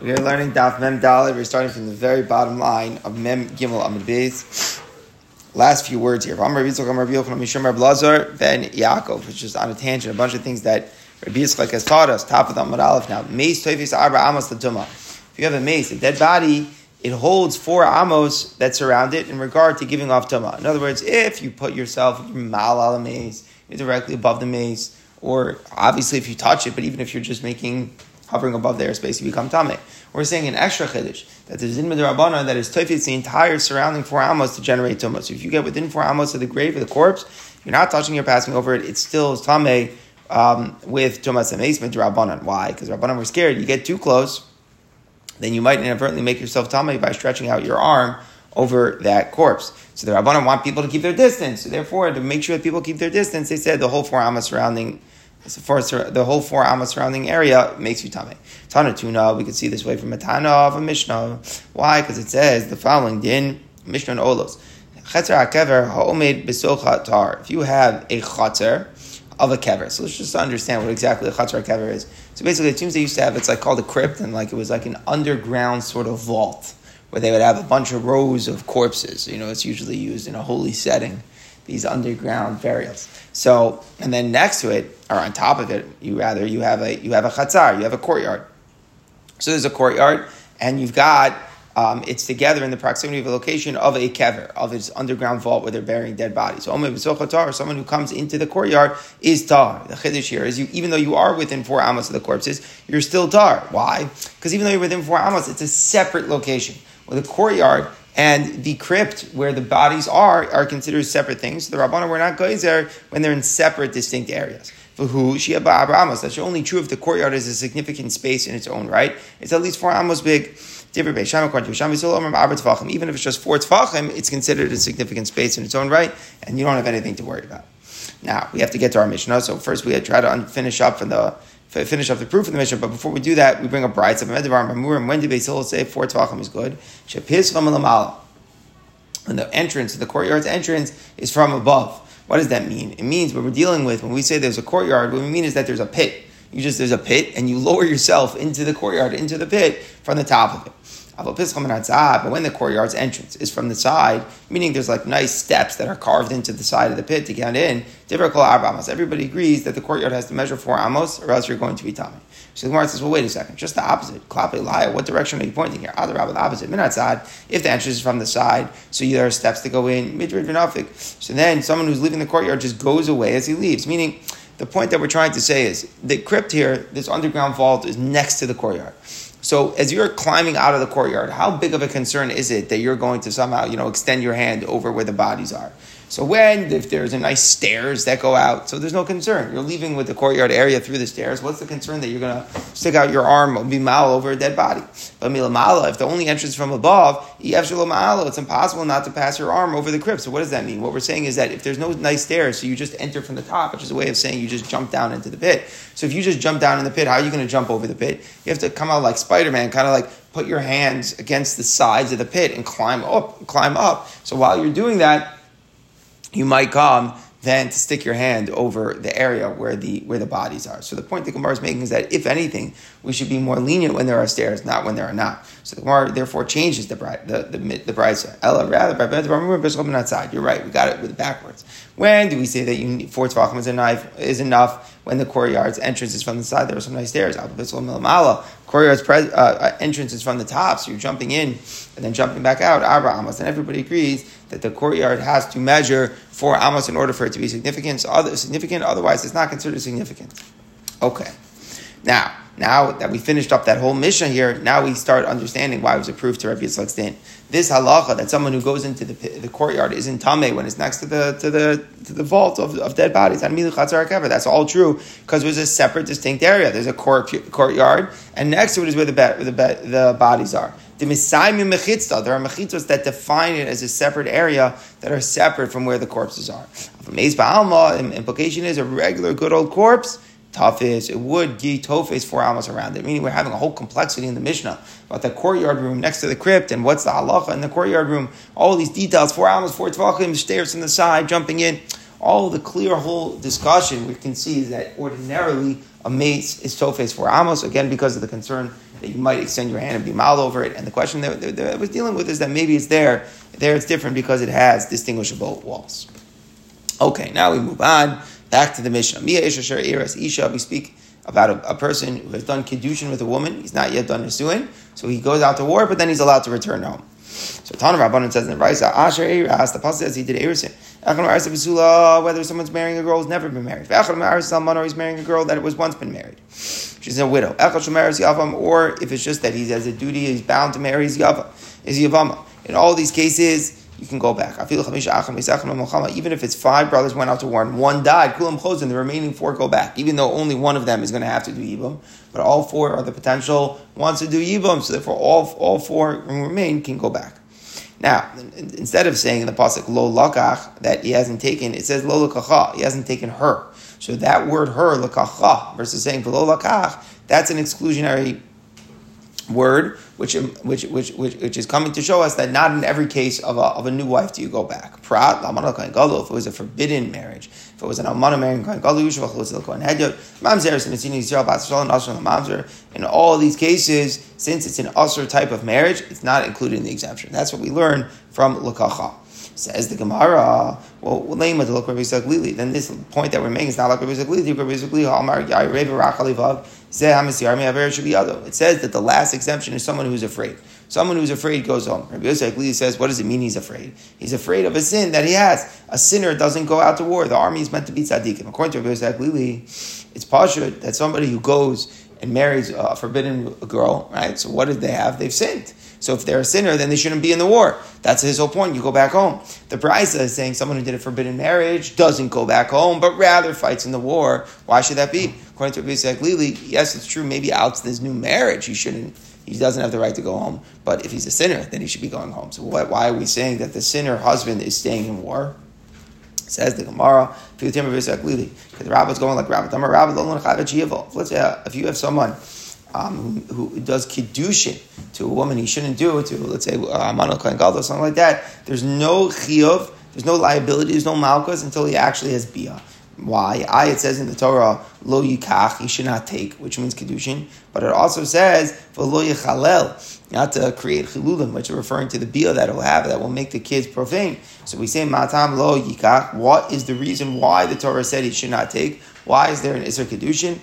We're learning Daf Mem Dalet. We're starting from the very bottom line of Mem Gimel Amid Beis. Last few words here. Rabbi Yitzchak, Ben Yaakov, which is on a tangent, a bunch of things that Rabbi Yitzchak has taught us. Top of the Amar Aleph now. Meis Toifis Arba Amos Latuma. If you have a mace, a dead body, it holds four amos that surround it in regard to giving off tuma. In other words, if you put yourself mal al directly above the mace, or obviously if you touch it, but even if you're just making hovering above the airspace, you become tame. We're saying an extra chiddush that there's in Midrabana that is toifit the entire surrounding four amos to generate tumah. So if you get within four amos of the grave of the corpse, you're not touching, you're passing over it. It still is tame um, with tumas ames midrabanan. Why? Because Rabbanan were scared. You get too close, then you might inadvertently make yourself tame by stretching out your arm over that corpse. So the Rabbanan want people to keep their distance. So therefore, to make sure that people keep their distance, they said the whole four amos surrounding for the whole four amos surrounding area makes you tame. Tana tuna, we can see this way from a Tana of a Mishnah. Why? Because it says the following din Mishnah and Ohalos. Chetzer hakever ha'omed besocha tar. If you have a chatzer of a kever, so let's just understand what exactly a chatzer kever is. So basically, it seems they used to have it's like called a crypt, and like it was like an underground sort of vault where they would have a bunch of rows of corpses. You know, it's usually used in a holy setting these underground burials. So, and then next to it, or on top of it, you rather you have a you have a chatzar, you have a courtyard. So there's a courtyard, and you've got um, it's together in the proximity of a location of a kever, of its underground vault where they're burying dead bodies. So, or someone who comes into the courtyard is tar. The chiddush here is you, even though you are within four amos of the corpses, you're still tar. Why? Because even though you're within four amos, it's a separate location. Well, the courtyard and the crypt where the bodies are are considered separate things. The Rabbana were not going there when they're in separate, distinct areas. That's only true if the courtyard is a significant space in its own right. It's at least four amos big. Even if it's just four tefachim, it's considered a significant space in its own right, and you don't have anything to worry about. Now we have to get to our Mishnah. So first we had try to finish up from the finish off the proof of the Mishnah. But before we do that, we bring a bright Medivar When did Basil say four tvachim is good? And the entrance, the courtyard's entrance, is from above. What does that mean? It means what we're dealing with when we say there's a courtyard. What we mean is that there's a pit. You just there's a pit, and you lower yourself into the courtyard, into the pit from the top of it. Ah, but when the courtyard's entrance is from the side, meaning there's like nice steps that are carved into the side of the pit to get in, everybody agrees that the courtyard has to measure four amos, or else you're going to be tame. So the Gemara says, well, wait a second, just the opposite. Klape liar, what direction are you pointing here? Other the opposite. Minat side, if the entrance is from the side, so there are steps to go in, midrid v'nafik. So then someone who's leaving the courtyard just goes away as he leaves, meaning the point that we're trying to say is the crypt here, this underground vault, is next to the courtyard. So as you're climbing out of the courtyard, how big of a concern is it that you're going to somehow, you know, extend your hand over where the bodies are? So when, if there's a nice stairs that go out, so there's no concern. You're leaving with the courtyard area through the stairs. What's the concern that you're going to stick out your arm, and be mal over a dead body? But milamala, if the only entrance from above, it's impossible not to pass your arm over the crypt. So what does that mean? What we're saying is that if there's no nice stairs, so you just enter from the top, which is a way of saying you just jump down into the pit. So if you just jump down in the pit, how are you going to jump over the pit? You have to come out like Spider-Man, kind of like put your hands against the sides of the pit and climb up, climb up. So while you're doing that, you might come then to stick your hand over the area where the where the bodies are. So the point the Gemara is making is that if anything, we should be more lenient when there are stairs, not when there are not. So the Gemara therefore changes the bride the the, the bride. Ella rather. You're right. We got it with backwards. When do we say that you need, four tvachim is enough? Is enough when the courtyard's entrance is from the side? There are some nice stairs. Courtyard's pre- uh, entrance is from the top, so you're jumping in and then jumping back out. Arba Amos, and everybody agrees that the courtyard has to measure four amos in order for it to be significant. So other, significant, otherwise it's not considered significant. Okay. Now, now that we finished up that whole mission here, now we start understanding why it was approved to Rabbi Yitzchak's din. This halacha that someone who goes into the, the courtyard is in tame when it's next to the to the to the vault of, of dead bodies. That's all true because there's a separate, distinct area. There's a court, courtyard, and next to it is where the where the, the bodies are. The Misaimim Mechitzta, there are mechitzos that define it as a separate area that are separate from where the corpses are. Ba'alma, implication is a regular good old corpse, tafis, it would gi tofes four almas around it. Meaning we're having a whole complexity in the Mishnah about the courtyard room next to the crypt and what's the halacha in the courtyard room. All these details, four almas, four tvachim, stairs from the side, jumping in. All the clear whole discussion we can see is that ordinarily a mace is tofes four amos, again, because of the concern that you might extend your hand and be mal over it. And the question that, that, that I was dealing with is that maybe it's there. There it's different because it has distinguishable walls. Okay, now we move on back to the Mishnah. Mia Isha Isha. We speak about a, a, person who has done kiddushin with a woman. He's not yet done nisuin, so he goes out to war, but then he's allowed to return home. So Tana Rabbanan says in the Raisa, Asher Eiras, the pasuk says he did Erisin. Whether someone's marrying a girl who's never been married. Or he's marrying a girl that was once been married. She's a widow. Or if it's just that he has a duty, he's bound to marry his Yava, his Yavama. In all these cases, you can go back. Even if it's five brothers went out to war and one died, kulam chozin, the remaining four go back. Even though only one of them is going to have to do yibum, but all four are the potential ones to do yibum. So therefore, all all four remain can go back. Now, instead of saying in the pasuk lo lakach that he hasn't taken, it says lo lakacha. He hasn't taken her. So that word her lakacha versus saying lo lakach, that's an exclusionary word, which, which, which, which, which is coming to show us that not in every case of a, of a new wife do you go back. Prat, if it was a forbidden marriage, if it was an almana marrying kohen gadol, in all these cases, since it's an usr type of marriage, it's not included in the exemption. That's what we learn from lakacha. Says the Gemara, well, lame with Rabbi Zaglili. Then this point that we're making is not like Rabbi Zaglili. Rabbi Zaglili, It says that the last exemption is someone who's afraid. Someone who's afraid goes home. Rabbi Zaglili says, what does it mean he's afraid? He's afraid of a sin that he has. A sinner doesn't go out to war. The army is meant to be tzaddikim. According to Rabbi Zaglili, it's pashut that somebody who goes and marries a forbidden girl, right? So what did they have? They've sinned. So if they're a sinner, then they shouldn't be in the war. That's his whole point. You go back home. The Brisa is saying someone who did a forbidden marriage doesn't go back home, but rather fights in the war. Why should that be? According to Rabbi Lili, yes, it's true. Maybe out this new marriage, he shouldn't. He doesn't have the right to go home. But if he's a sinner, then he should be going home. So why are we saying that the sinner husband is staying in war? Says the Gemara, because the rabbi's going like rabbi. Let's say uh, if you have someone um, who does kiddushin to a woman he shouldn't do to, let's say, Amano uh, Kohen or something like that, there's no chiyuv, there's no liability, there's no malchus until he actually has bia. Why? I, it says in the Torah, lo yikach, he should not take, which means kedushin. But it also says, lo yichalel, not to create chilulim, which are referring to the bia that will have, that will make the kids profane. So we say, matam lo yikach. What is the reason why the Torah said he should not take? Why is there an Isser Kedushin?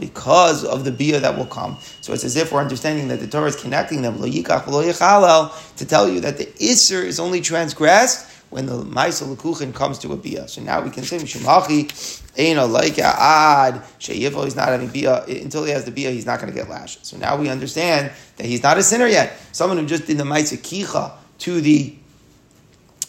Because of the bia that will come. So it's as if we're understanding that the Torah is connecting them lo yikach lo yichalal to tell you that the Isser is only transgressed when the Lekuchen comes to a bia. So now we can say Mishumachi Eina like ad Sheyifo. He's not having bia until he has the bia. He's not going to get lashes. So now we understand that he's not a sinner yet. Someone who just did the Maisa Kicha to the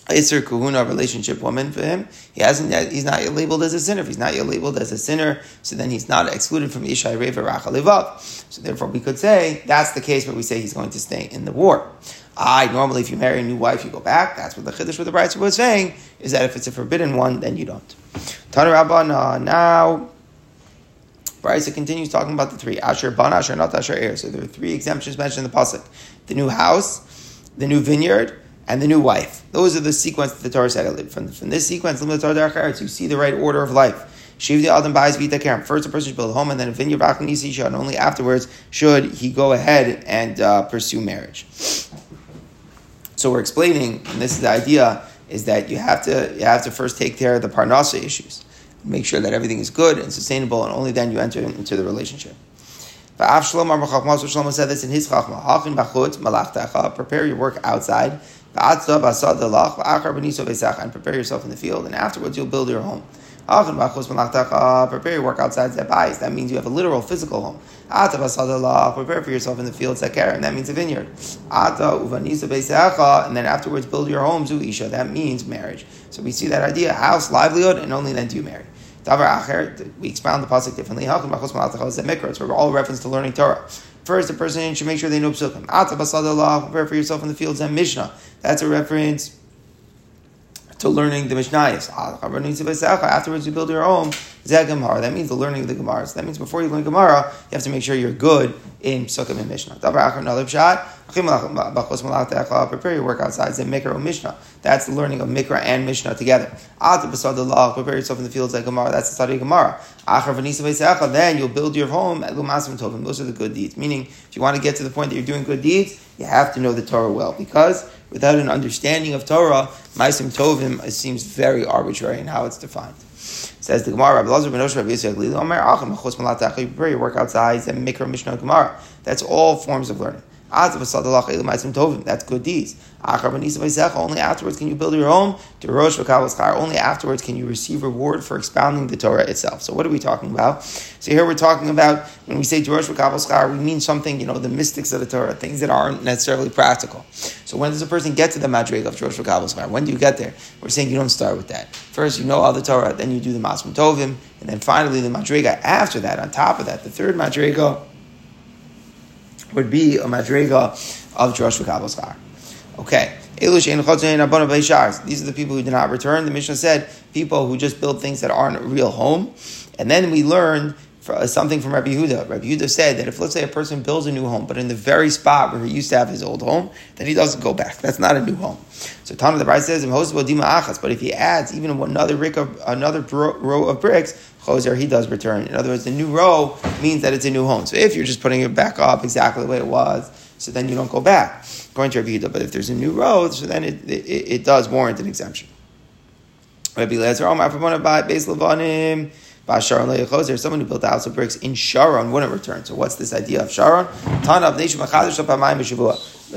Isser Kahuna relationship woman for him. He hasn't yet, he's not yet labeled as a sinner. If he's not yet labeled as a sinner, so then he's not excluded from Ishai Reva Rachalivav. So therefore we could say that's the case where we say he's going to stay in the war. I normally if you marry a new wife, you go back. That's what the Chiddush with the Bride was saying, is that if it's a forbidden one, then you don't. Tana Rabban, now Brisa continues talking about the three Asher Ban, Asher not Asher Air. So there are three exemptions mentioned in the pasuk: the new house, the new vineyard, and the new wife. Those are the sequence that the Torah said. From, from this sequence, you see the right order of life. The. First, a person should build a home, and then a vineyard and only afterwards should he go ahead and uh, pursue marriage. So we're explaining, and this is the idea, is that you have to you have to first take care of the parnasa issues, make sure that everything is good and sustainable, and only then you enter into the relationship. But Shlomo said this in his chachma. Prepare your work outside and prepare yourself in the field, and afterwards you'll build your home. Prepare your work outside Zebais. That means you have a literal physical home. Prepare for yourself in the field and that means a vineyard. And then afterwards build your home, Zuisha. That means marriage. So we see that idea, house, livelihood, and only then do you marry. We expound the pasuk differently. It's all reference to learning Torah. First, the person should make sure they know psukim. Prepare for yourself in the fields and Mishnah. That's a reference to learning the Mishnayos. Afterwards, you build your home. Zeh That means the learning of the Gemara. So that means before you learn Gemara, you have to make sure you're good in Sukkah and Mishnah. Another shot. Prepare your work outside. Say Mikra or Mishnah. That's the learning of Mikra and Mishnah together. Prepare yourself in the fields like Gemara. That's the study of Gemara. Then you'll build your home at Tovim. Those are the good deeds. Meaning, if you want to get to the point that you're doing good deeds, you have to know the Torah well. Because without an understanding of Torah, Maisim Tovim it seems very arbitrary in how it's defined. Says the Gemara, Rabbi Lazar ben Osher, Rabbi Yisrael Omer Achim, Chos Malat Prepare your work outside, Mikra Mishnah Gemara. That's all forms of learning. That's good deeds. Only afterwards can you build your home. Only afterwards can you receive reward for expounding the Torah itself. So what are we talking about? So here we're talking about when we say we mean something, you know, the mystics of the Torah, things that aren't necessarily practical. So when does a person get to the Madrig of Jerosh When do you get there? We're saying you don't start with that. First, you know all the Torah, then you do the Masmum Tovim, and then finally the Madriga after that, on top of that, the third Madriga would be a madrega of Josh V'Kabel Okay. These are the people who did not return. The Mishnah said people who just build things that aren't a real home. And then we learned Uh, something from Rabbi Yehuda. Rabbi Yehuda said that if, let's say, a person builds a new home, but in the very spot where he used to have his old home, then he doesn't go back. That's not a new home. So Tana the Bride says, but if he adds even another, brick of, another row of bricks, choser, he does return. In other words, the new row means that it's a new home. So if you're just putting it back up exactly the way it was, so then you don't go back, according to Rabbi Yehuda. But if there's a new row, so then it, it, it does warrant an exemption. Rabbi Lezer, my base levanim. There's someone who built a house of bricks in Sharon wouldn't return. So what's this idea of Sharon?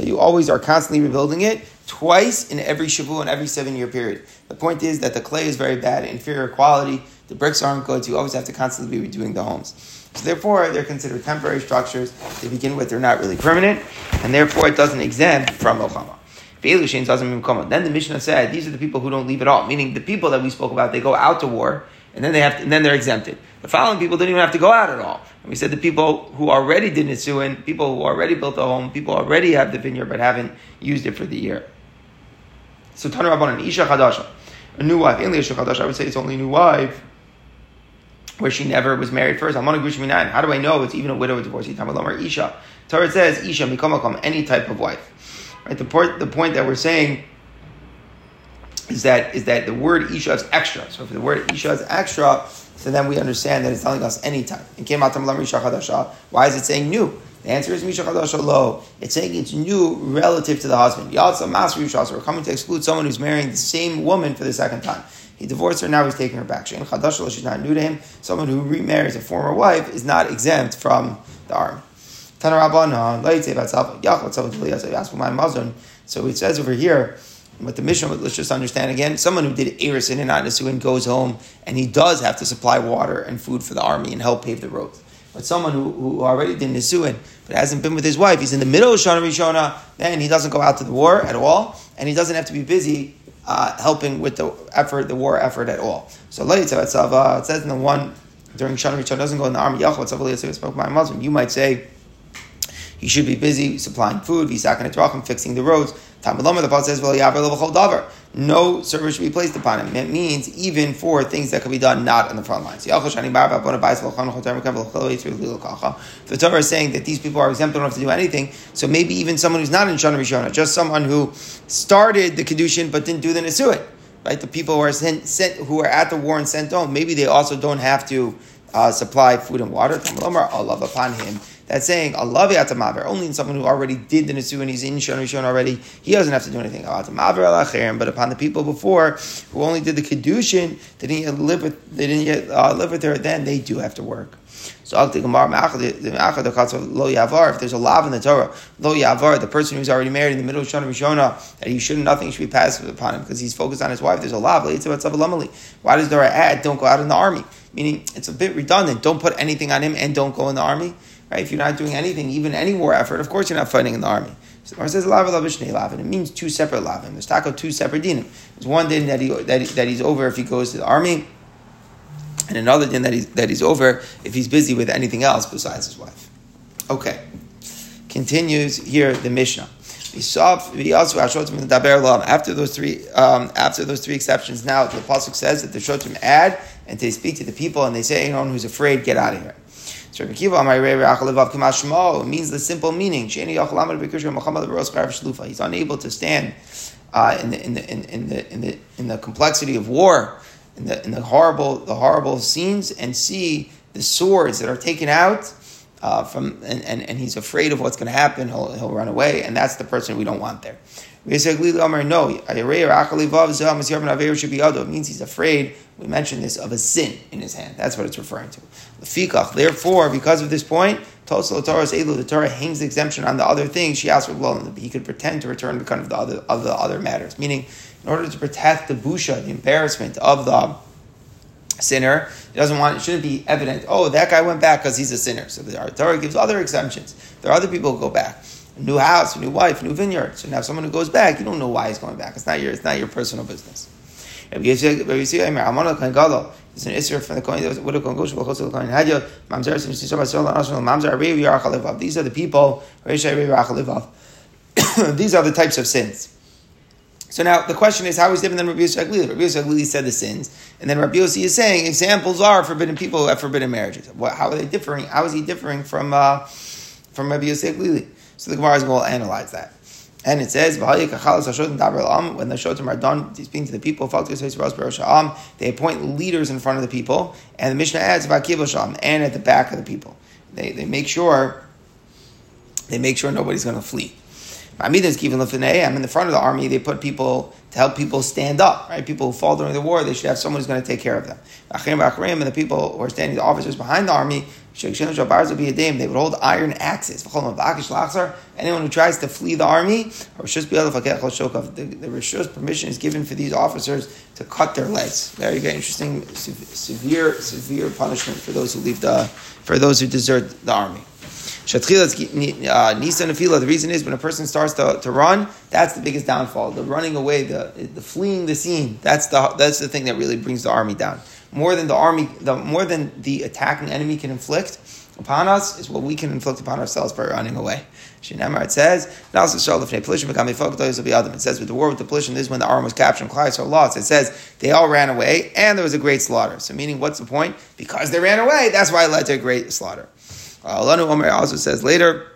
You always are constantly rebuilding it twice in every Shavu and every seven year period. The point is that the clay is very bad, inferior quality, the bricks aren't good, so you always have to constantly be redoing the homes. So therefore, they're considered temporary structures. To begin with, they're not really permanent, and therefore it doesn't exempt from Ochama. Then the Mishnah said, these are the people who don't leave at all, meaning the people that we spoke about, they go out to war, and then they have to, and then they're exempted. The following people didn't even have to go out at all. And we said the people who already did Nisuin, people who already built a home, people already have the vineyard but haven't used it for the year. So Tanu Rabbanan, Isha Chadasha, a new wife, Ainli Isha Chadasha, I would say it's only a new wife where she never was married first. I'm on a Gushminan. How do I know it's even a widow or divorcee? Isha. Torah says Isha Mikomakom, any type of wife. Right? The the point that we're saying is that is that the word Isha is extra. So if the word Isha is extra, so then we understand that it's telling us any time. And came out Why is it saying new? The answer is Misha Chadasha Lo. It's saying it's new relative to the husband. Yatsa Master Yishas. We're coming to exclude someone who's marrying the same woman for the second time. He divorced her, now he's taking her back. She's not new to him. Someone who remarries a former wife is not exempt from the arm. So it says over here, but the mission, was let's just understand again, someone who did Erisin and not Nisuin goes home and he does have to supply water and food for the army and help pave the roads. But someone who, who already did Nisuin but hasn't been with his wife, he's in the middle of Shana Rishona, then he doesn't go out to the war at all, and he doesn't have to be busy uh, helping with the effort, the war effort at all. So it says in the one during Shana Rishona doesn't go in the army. You might say he should be busy supplying food, fixing the roads. Tamalama, the Paul says. No service should be placed upon him. It means even for things that can be done not on the front lines. The Torah is saying that these people are exempt, don't have to do anything. So maybe even someone who's not in Shana Rishona, just someone who started the Kedushin but didn't do the Nisuit. Right? The people who are sent, sent, who are at the war and sent home, maybe they also don't have to uh, supply food and water. Allah upon him that's saying Allah maver only in someone who already did the nisu and he's in shon rishon already. He doesn't have to do anything. But upon the people before who only did the kedushin, they didn't yet live with they didn't yet uh, live with her. Then they do have to work. So if there's a lav in the Torah, lo yavar, the person who's already married in the middle of Shana Rishona, that he shouldn't, nothing should be passed upon him because he's focused on his wife. There's a lav. Why does Torah add, don't go out in the army? Meaning, it's a bit redundant. Don't put anything on him and don't go in the army. Right? If you're not doing anything, even any war effort, of course you're not fighting in the army. So it says lava lav lav It means two separate lavim. There's tako two separate dinim. There's one din that he that, that he's over if he goes to the army, and another din that he's that he's over if he's busy with anything else besides his wife. Okay. Continues here the Mishnah. After those three, um, after those three exceptions, now the pasuk says that the shotim add and they speak to the people and they say, anyone who's afraid, get out of here. It means the simple meaning. He's unable to stand uh, in, the, in, the, in, the, in, the, in the complexity of war, in the, in the horrible the horrible scenes, and see the swords that are taken out uh, from, and, and, and he's afraid of what's going to happen. He'll, he'll run away, and that's the person we don't want there. We say, no, it means he's afraid. We mentioned this of a sin in his hand. That's what it's referring to. Therefore, because of this point, the Torah hangs the exemption on the other things. She asked for well, he could pretend to return kind of the other of the other matters. Meaning, in order to protect the busha, the embarrassment of the sinner, he doesn't want it shouldn't be evident. Oh, that guy went back because he's a sinner. So the Torah gives other exemptions. There are other people who go back new house, a new wife, a new vineyard. So now someone who goes back, you don't know why he's going back. It's not your, it's not your personal business. It's an Isra from the Kohen. What a Kohen Gosh B'chos the Kohen Hadya. Mamzer Sin Shisha Basol Anashon Mamzer Arevi Yarachalevav. These are the people. These are the types of sins. So now the question is, how is different than Rabbi Yossi Aglili? Rabbi Yossi Aglili said the sins, and then Rabbi Yossi is saying examples are forbidden people who have forbidden marriages. How are they differing? How is he differing from uh, from Rabbi Yossi Aglili? So the Gemara is going to analyze that. And it says, when the Shotim are done speaking to the people, they appoint leaders in front of the people, and the Mishnah adds, and at the back of the people. They, they make sure they make sure nobody's going to flee. I'm in the front of the army, they put people to help people stand up, right? People who fall during the war, they should have someone who's going to take care of them. And the people who are standing, the officers behind the army, they would hold iron axes. Anyone who tries to flee the army, the, Rishus permission is given for these officers to cut their legs. Very, very interesting, severe, severe punishment for those who leave the, for those who desert the army. Uh, the reason is when a person starts to, to run, that's the biggest downfall. The running away, the, the fleeing the scene, that's the, that's the thing that really brings the army down more than the army, the, more than the attacking enemy can inflict upon us is what we can inflict upon ourselves by running away. Shinamar, it says, it says with the war with the Plishim, this is when the arm was captured and Klai so lost. It says they all ran away and there was a great slaughter. So meaning what's the point? Because they ran away, that's why it led to a great slaughter. Uh, Omer also says later,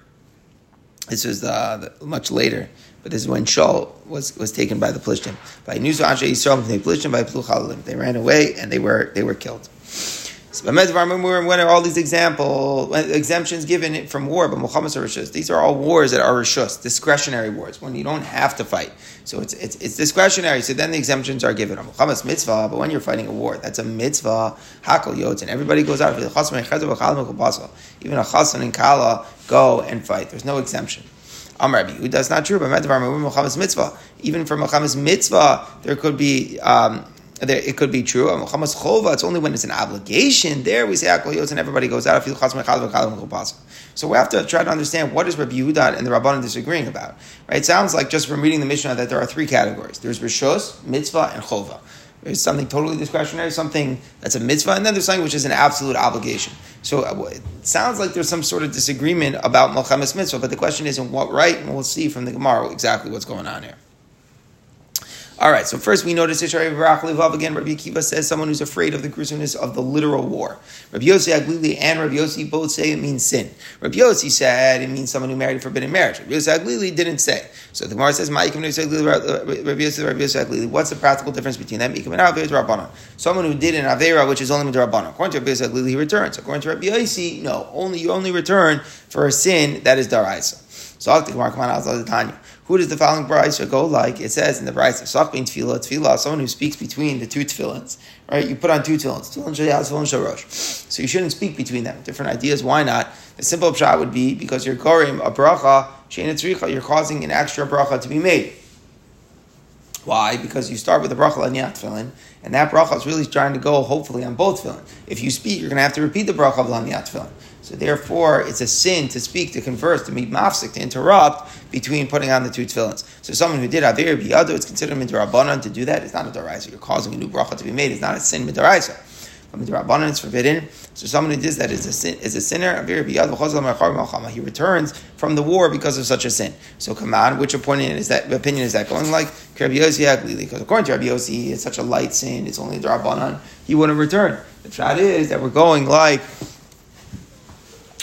this is uh, much later, but this is when Shaul was, was taken by the Plishtim. By Nusu Anshe Yisrael, they Plishtim by Pluchalalim. They ran away and they were they were killed. So, when are all these example exemptions given from war? But Milchemes these are all wars that are rishus, discretionary wars when you don't have to fight. So it's, it's, it's discretionary. So then the exemptions are given. Milchemes mitzvah, but when you're fighting a war, that's a mitzvah. Hakol and everybody goes out. Even a chasan and kala go and fight. There's no exemption. Amar Rabbi that's not true. But Milchemes mitzvah, even for Milchemes mitzvah, there could be. Um, there, it could be true. Milchemes chova, it's only when it's an obligation. There we say akol yotz and everybody goes out. So we have to try to understand what is Rabbi Yehuda and the Rabbanan disagreeing about. Right? It sounds like just from reading the Mishnah that there are three categories. There's rishos, mitzvah, and chova. There's something totally discretionary, something that's a mitzvah, and then there's something which is an absolute obligation. So uh, it sounds like there's some sort of disagreement about Melchamas mitzvah, but the question is in what right, and we'll see from the Gemara exactly what's going on here. All right, so first we notice Ishrei Barach Levav again. Rabbi Akiva says someone who's afraid of the gruesomeness of the literal war. Rabbi Yossi Aglili and Rabbi Yossi both say it means sin. Rabbi Yossi said it means someone who married a forbidden marriage. Rabbi Yossi Aglili didn't say. So the Gemara says, Rabbi Yossi Rabbi Yossi Aglili. What's the practical difference between them? Someone who did an Avera, which is only Rabbanon. According to Rabbi Yossi Aglili, he returns. According to Rabbi Yossi, no, only you only return for a sin that is Daraisa. So the Gemara come outside the Tanya. Who does the following brisa go like? It says in the brisa, "Sachbin tefillah, tefillah, someone who speaks between the two tefillins, right? You put on two tefillins, tefillin shayaz. So you shouldn't speak between them. Different ideas. Why not? The simple shot would be because you're gorim a bracha, shein you're causing an extra bracha to be made. Why? Because you start with the bracha laniyat tefillin, and that bracha is really trying to go hopefully on both tefillin. If you speak, you're going to have to repeat the bracha of laniyat tefillin. So therefore, it's a sin to speak, to converse, to be mafsik, to interrupt between putting on the two tefillins. So someone who did avir biyado, it's considered midrabanan to do that. It's not a daraisa. You're causing a new bracha to be made. It's not a sin midraisa. But Midrabanan it's forbidden. So someone who does that is a sin, is a sinner. He returns from the war because of such a sin. So come on, which opinion is that? Opinion is that going like Because according to Rabbi Yossi, it's such a light sin. It's only Drabanan. He wouldn't return. The fact is that we're going like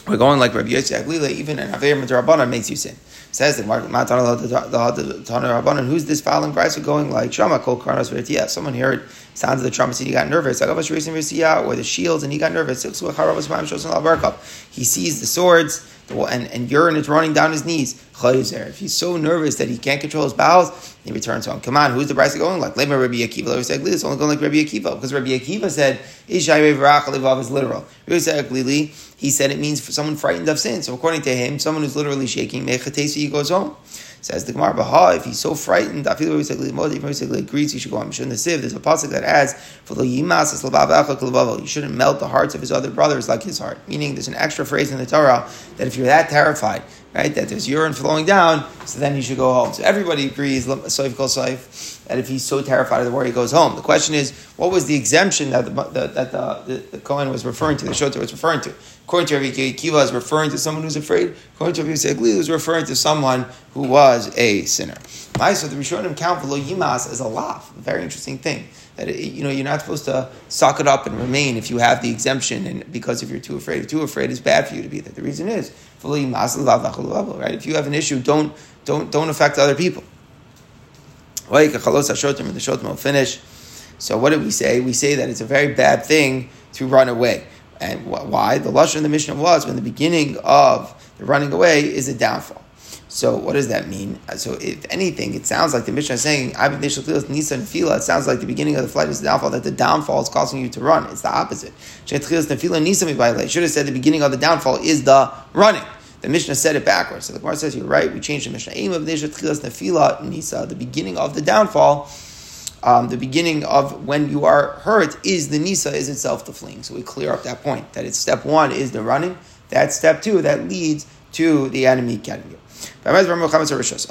we're going like Rabbi Yossi Aglila, even an Aver Midrabanan makes you sin. Says that Rabbanan, who's this following Bryce going like Shama Kol Vertia? Someone heard sounds of the trumpets and he got nervous. Or the shields and he got nervous. He sees the swords and, and urine is running down his knees. If he's so nervous that he can't control his bowels, he returns home. Come on, who's the Bryce going like? Rabbi Akiva. It's only going like Rabbi Akiva because Rabbi Akiva said, Ishai is literal. Rabbi he said it means for someone frightened of sin. So according to him, someone who's literally shaking, he goes home. Says the Gemara, Baha, if he's so frightened, I feel like he agrees he should go on Mishun the Siv. There's a pasuk that adds, You shouldn't melt the hearts of his other brothers like his heart. Meaning there's an extra phrase in the Torah that if you're that terrified, right, that there's urine flowing down, so then you should go home. So everybody agrees, Saif Kol Saif, that if he's so terrified of the war, he goes home. The question is, what was the exemption that the, that the, the, the Kohen was referring to, the Shota was referring to? According to Rabbi Akiva, is referring to someone who's afraid. According to Rabbi Segli, is referring to someone who was a sinner. So the Rishonim count for lo yimas as a laugh. Very interesting thing. That it, you know you're not supposed to suck it up and remain if you have the exemption, and because if you're too afraid, too afraid is bad for you to be there. The reason is yimas right. If you have an issue, don't don't don't affect other people. And The will finish. So what did we say? We say that it's a very bad thing to run away. And why? The Lashon in the Mishnah was when the beginning of the running away is a downfall. So what does that mean? Uh, so if anything, it sounds like the Mishnah is saying, Nisa and Fila, it sounds like the beginning of the flight is the downfall, that the downfall is causing you to run. It's the opposite. Should have said the beginning of the downfall is the running. The Mishnah said it backwards. So the Gemara says, you're right, we changed the Mishnah. Aim of Nefila Nisa, the beginning of the downfall um, the beginning of when you are hurt is the nisa is itself the fleeing. So we clear up that point that it's step one is the running. That's step two that leads to the enemy getting you.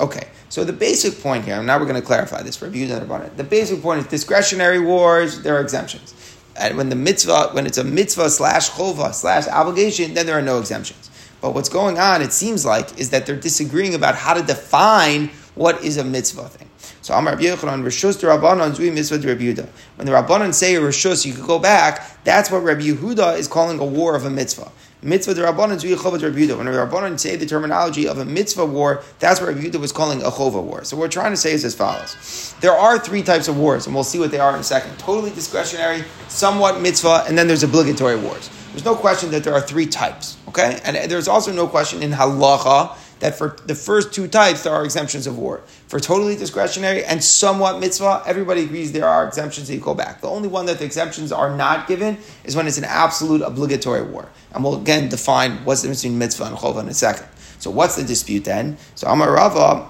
Okay, so the basic point here, and now we're going to clarify this for reviews and it. The basic point is discretionary wars, there are exemptions. And when the mitzvah, when it's a mitzvah slash chova slash obligation, then there are no exemptions. But what's going on, it seems like, is that they're disagreeing about how to define what is a mitzvah thing. So Amar Rabbi Yochanan, Rishus to Rabbanon, Zui Mitzvah to Rabbi Yehuda. When the Rabbanon say Rishus, you could go back, that's what Rabbi Yehuda is calling a war of a mitzvah. Mitzvah the Rabbanon Zui Chova to Rabbi Yehuda. When the Rabbanon say the terminology of a mitzvah war, that's what Rabbi Yehuda was calling a Chova war. So what we're trying to say is as follows. There are three types of wars, and we'll see what they are in a second. Totally discretionary, somewhat mitzvah, and then there's obligatory wars. There's no question that there are three types, okay? And there's also no question in halacha that for the first two types there are exemptions of war. For totally discretionary and somewhat mitzvah, everybody agrees there are exemptions that you go back. The only one that the exemptions are not given is when it's an absolute obligatory war. And we'll again define what's the difference between mitzvah and chova in a second. So what's the dispute then? So Amar Rava,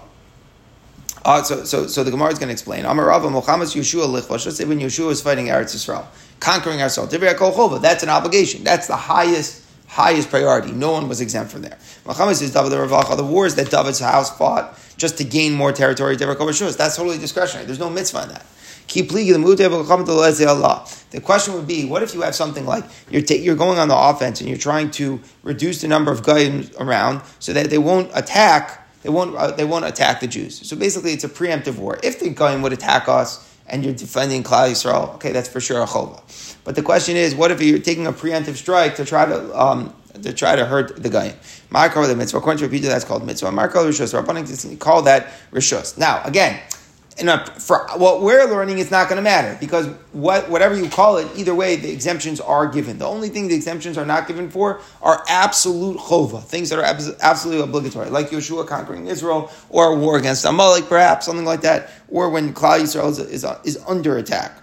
uh, so, so, so the Gemara is going to explain. Amar Rava, Milchemes Yeshua Lichva. Let's say when Yeshua is fighting Eretz Yisrael, conquering Yisrael, that's an obligation. That's the highest highest priority. No one was exempt from there. Milchemes says David the the wars that David's house fought just to gain more territory, that's totally discretionary. There's no mitzvah in that. The question would be, what if you have something like you're, ta- you're going on the offense and you're trying to reduce the number of guys around so that they won't attack, they won't, uh, they won't attack the Jews. So basically, it's a preemptive war. If the guy would attack us and you're defending Klal Yisrael, okay, that's for sure a chova. But the question is, what if you're taking a preemptive strike to try to um, to try to hurt the guy? Marko the mitzvah. According to Peter, that's called mitzvah. Marko rishus. Rabbanim call that rishus. Now, again, a, for what we're learning, it's not going to matter because what, whatever you call it, either way, the exemptions are given. The only thing the exemptions are not given for are absolute chova, things that are abs- absolutely obligatory, like Yeshua conquering Israel or a war against Amalek, perhaps something like that, or when Klal Yisrael is, is, is under attack.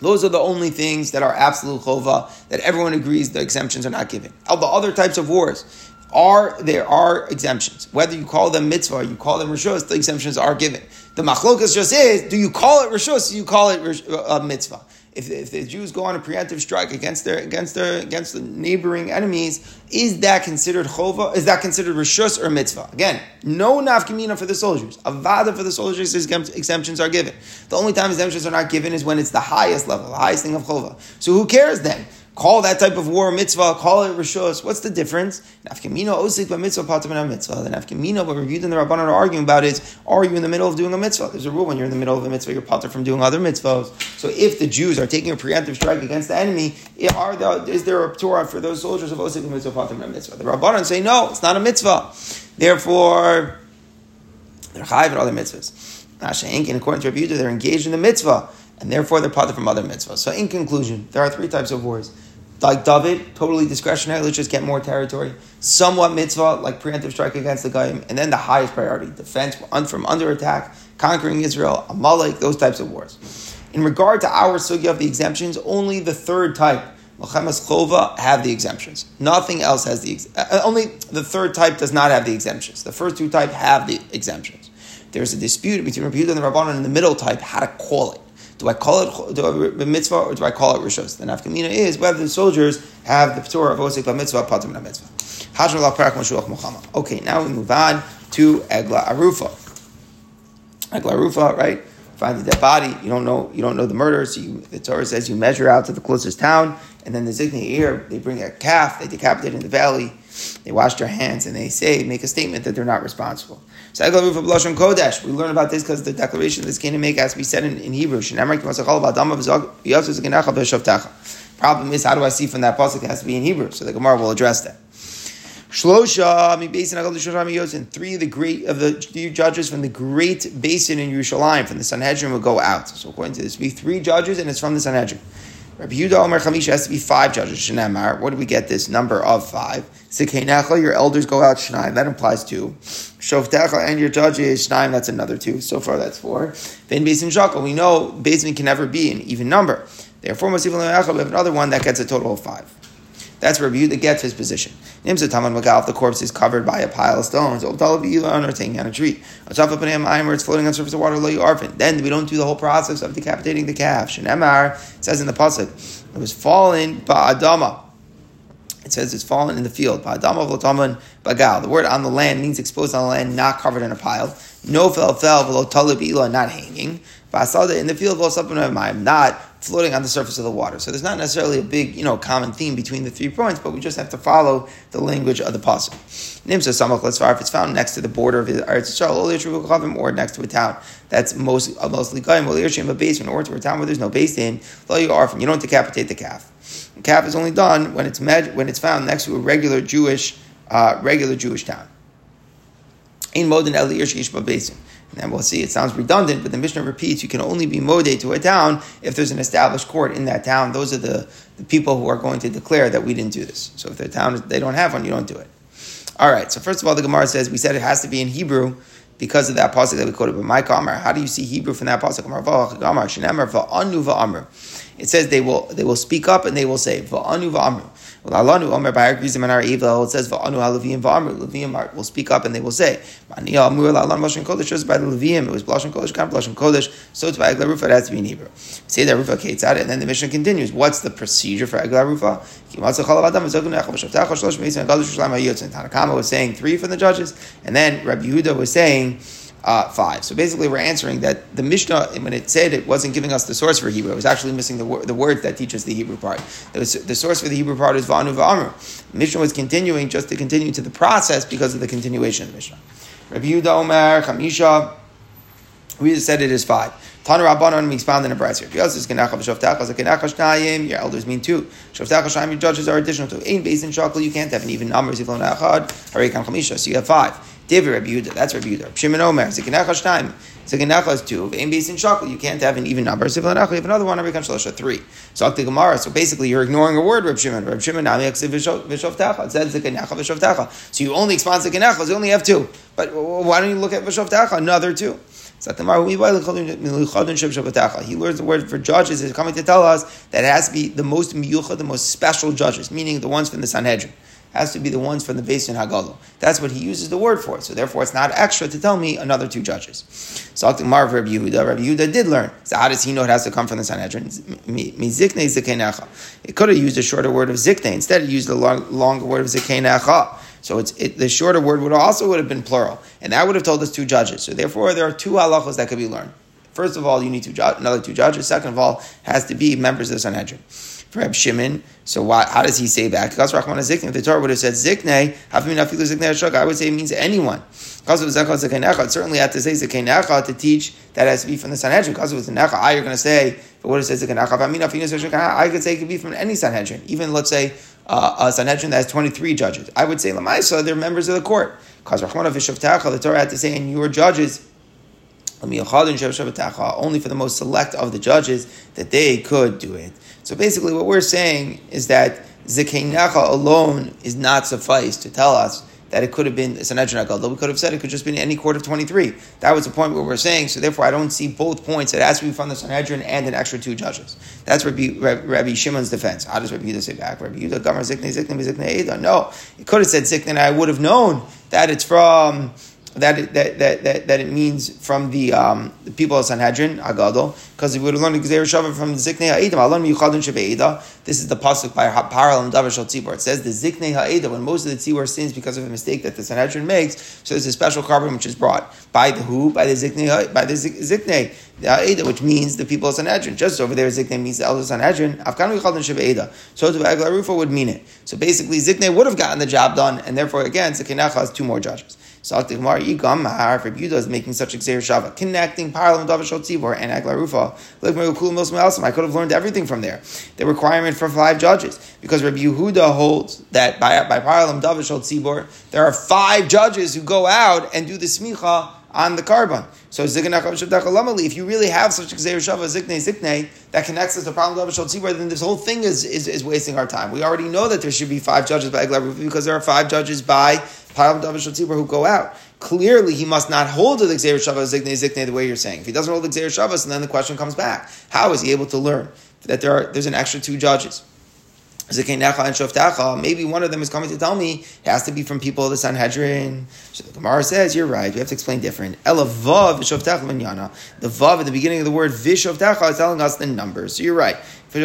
Those are the only things that are absolute chova that everyone agrees the exemptions are not given. All the other types of wars are there are exemptions. Whether you call them mitzvah, you call them rishos, the exemptions are given. The machlokas just is: do you call it rishos? Do you call it uh, mitzvah? if, if the Jews go on a preemptive strike against their against their against the neighboring enemies, is that considered chova? Is that considered rishus or mitzvah? Again, no nafkamina for the soldiers. Avada for the soldiers, exemptions are given. The only time exemptions are not given is when it's the highest level, the highest thing of chova. So who cares then? Call that type of war mitzvah, call it rishos. What's the difference? Nafkamina osik mitzvah patam mitzvah. The nafkamina, what reviewed in the Rabbanan are arguing about is, are you in the middle of doing a mitzvah? There's a rule when you're in the middle of a mitzvah, you're pater from doing other mitzvahs. So if the Jews are taking a preemptive strike against the enemy, are the, is there a Torah for those soldiers of osik mitzvah patam mitzvah? The Rabbanan say no, it's not a mitzvah. Therefore, they're chayiv in other mitzvahs. And according to Rabbi Yehuda, they're engaged in the mitzvah, and therefore they're pater from other mitzvahs. So in conclusion, there are three types of wars like David, totally discretionary, let's just get more territory. Somewhat mitzvah, like preemptive strike against the Goyim, and then the highest priority, defense from under attack, conquering Israel, Amalek, those types of wars. In regard to our sugya of the exemptions, only the third type, Mochamas Chova, have the exemptions. Nothing else has the uh, only the third type does not have the exemptions. The first two type have the exemptions. There's a dispute between Rabbi and the Rabbanon in the middle type how to call it. Do I call it do I, mitzvah or do I call it rishos? The nafkamina is whether the soldiers have the Torah of osik mitzvah, patim mitzvah. Okay, now we move on to egla arufa. Egla arufa, right? Find the dead body. You don't know. You don't know the murder. So you, the Torah says you measure out to the closest town, and then the zikni ear. They bring a calf. They decapitate in the valley. They wash their hands and they say, make a statement that they're not responsible. So Kodesh. We learn about this because the declaration this to make has to be said in, in Hebrew. Problem is, how do I see from that pasuk? It has to be in Hebrew. So the Gemara will address that. Shlosha, and three of the great of the judges from the great beis din in Yerushalayim from the Sanhedrin will go out. So according to this, be three judges, and it's from the Sanhedrin. Rabbi Yehuda Omer Chamisha has to be five judges. Shnamar. Where do we get this number of five? Sikeinecha, your elders go out Shnaim. That implies two. Shovtecha and your judges Shnaim. That's another two. So far, that's four. Then Basin Shakal. We know Basin can never be an even number. Therefore, we have another one that gets a total of five. That's where Yehuda gets his position. Nimsa Taman Magal, the corpse is covered by a pile of stones, or taking on a tree. Where it's floating on the surface of water, then we don't do the whole process of decapitating the calf. Shenemar says in the pasuk, it was fallen ba'adama. It says it's fallen in the field. Ba'adama v'lotaman bagal. The word on the land means exposed on the land, not covered in a pile. No fell fell v'lo not hanging. Ba'asada in the field v'lo not floating on the surface of the water. So there's not necessarily a big, you know, common theme between the three points, but we just have to follow the language of the pasuk. Nimsa samach lesvar if it's found next to the border of Eretz Yisrael, or next to a town that's most uh, mostly or a basement, or to a town where there's no base in, you don't decapitate the calf. The calf is only done when it's med, when it's found next to a regular Jewish uh, regular Jewish town. In modern Eli Basin. And we'll see, it sounds redundant, but the Mishnah repeats you can only be moded to a town if there's an established court in that town. Those are the, the people who are going to declare that we didn't do this. So if the town they don't have one, you don't do it. All right, so first of all, the Gemara says we said it has to be in Hebrew because of that pasuk that we quoted. But my Kamar, how do you see Hebrew from that pasuk? It says they will they will speak up and they will say va'anu va'amru. Alanu Omer by Gerizim and Har Eival. It says Va'anu Halavim Va'amru. Levim will speak up and they will say Mani Amur La'alan Lashon Kodesh. Just by the Levim, it was Lashon Kodesh, Kam Lashon Kodesh. So it's by Rufa. It has to be in Hebrew. Say that Rufa Ketzad, and then the mission continues. What's the procedure for Egla Rufa? Tanakama was saying three from the judges, and then Rabbi Yehuda was saying uh, five. So basically, we're answering that the Mishnah, when it said it wasn't giving us the source for Hebrew, it was actually missing the, wor- the words that teach us the Hebrew part. The source for the Hebrew part is Va'anu Va'amr. Mishnah was continuing just to continue to the process because of the continuation of the Mishnah. Rabbi Yehuda Omer, Chamisha, we just said it is five. Tana Rabbanon we expound in a brayser. If Yosef is kenacha v'shavtecha, so kenacha shnayim, your elders mean two. Shavtecha shnayim, your judges are additional to. Ain base in shakal, you can't have an even number. Ziflon achad, harikan chamisha, so you have five. David Rabbi Yehuda, that's Rabbi Yehuda. Shimon Omer, Zikanecha Shtaim. Zikanecha is two. Aim based in Shakal, you can't have an even number. Zikanecha, you have another one, Rabbi Shalosha, three. So Akti Gemara, so basically you're ignoring a word, Rabbi Shimon. Rabbi Shimon, Nami Aksiv Vishovtecha. It says Zikanecha Vishovtecha. So you only expand Zikanecha, you only have two. But why don't you look at Vishovtecha, another two? He learns the word for judges is coming to tell us that it has to be the most miyucha, the most special judges, meaning the ones from the Sanhedrin. Has to be the ones from the Basin Din Hagadol. That's what he uses the word for. So therefore, it's not extra to tell me another two judges. So Mar Rabbi Yehuda, Rabbi Yehuda did learn. So how does he know it has to come from the Sanhedrin? It could have used a shorter word of zikne. Instead, it used a long, longer word of zikenecha. So it's it, the shorter word would also would have been plural, and that would have told us two judges. So therefore, there are two halachos that could be learned. First of all, you need two another two judges. Second of all, has to be members of the Sanhedrin. For Reb Shimon, so why, how does he say that? Because Rahman Zikne, the Torah would have said Zikne, I would say it means anyone. Because certainly had to say Zekenecha to teach that has to be from the Sanhedrin. Because of Zekenecha, I you're going to say, but what it says Zekenecha, I could say it could be from any Sanhedrin. Even let's say uh, a Sanhedrin that has 23 judges. I would say Lamaisa, they're members of the court. Because Rahman the Torah had to say, and your judges only for the most select of the judges that they could do it. So basically, what we're saying is that Zikeinacha alone is not suffice to tell us that it could have been Sanhedrin Agadol. We could have said it could just been any court of 23. That was the point where we're saying. So therefore, I don't see both points. It has to be from the Sanhedrin and an extra two judges. That's Rabbi, Rabbi Shimon's defense. How does Rabbi Yehuda say back? Rabbi Yehuda, Gamar Zikne, Zikne, Zikne. No, it could have said Zikne, and I would have known that it's from that it, that, that, that, that it means from the, um, the people of Sanhedrin, Agadol, because if we would have learned Gzeir from Ziknei Ha'edim, Alon Shebe'eda. This is the pasuk by Par He'elem Davar Shal Tzibor. It says the Ziknei Ha'eda, when most of the Tzibor sins because of a mistake that the Sanhedrin makes, so there's a special korban which is brought by the who? By the Ziknei, by the Ziknei, the Ha'eda, which means the people of Sanhedrin. Just over there, Ziknei means the elders Sanhedrin. Afkan Miyuchadin Shebe'eda. So to Aglarufa would mean it. So basically, Ziknei would have gotten the job done, and therefore, again, Ziknei has two more judges. So the Gemara Yigam Mahar Yehuda is making such a Xer Shava, connecting Par He'elem of Tzibor and Aglarufa. I could have learned everything from there. The requirement for five judges, because Rabbi Yehuda holds that by by Par He'elem of Tzibor, there are five judges who go out and do the smicha on the korban. So if you really have such a Shava Zikne Zikne that connects us to Parliament of Tzibor, then this whole thing is, is, is wasting our time. We already know that there should be five judges by Aglarufa because there are five judges by who go out. Clearly, he must not hold the Xer Shavas Zikne the way you're saying. If he doesn't hold the Xer Shavas, and then the question comes back, how is he able to learn that there are, there's an extra two judges? Maybe one of them is coming to tell me it has to be from people of the Sanhedrin. So the Gemara says, you're right, we have to explain different. The vav at the beginning of the word vishovtacha is telling us the numbers. So you're right. For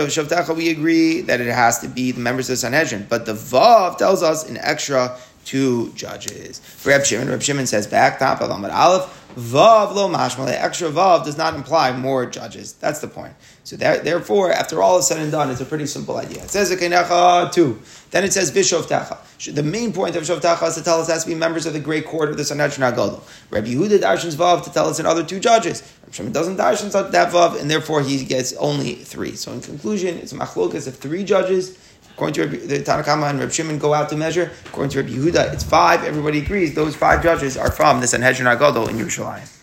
we agree that it has to be the members of the Sanhedrin. But the vav tells us an extra two judges. Reb Shimon, Reb Shimon says back, top of Amad Aleph, Vav lo mashmale, extra Vav does not imply more judges. That's the point. So therefore, after all is said and done, it's a pretty simple idea. It says Ekenecha two. Then it says Bishov Tacha. The main point of Shov Tacha is to tell us it has to be members of the great court of the Sanhedrin Agadol. Rabbi Yehuda darshans Vav to tell us another two judges. Reb Shimon doesn't darshan that Vav, and therefore he gets only three. So in conclusion, it's machlokas of three judges According to the Tanakama and Reb Shimon go out to measure. According to Rabbi Yehuda, it's five. Everybody agrees those five judges are from the Sanhedrin Agadol in Yerushalayim.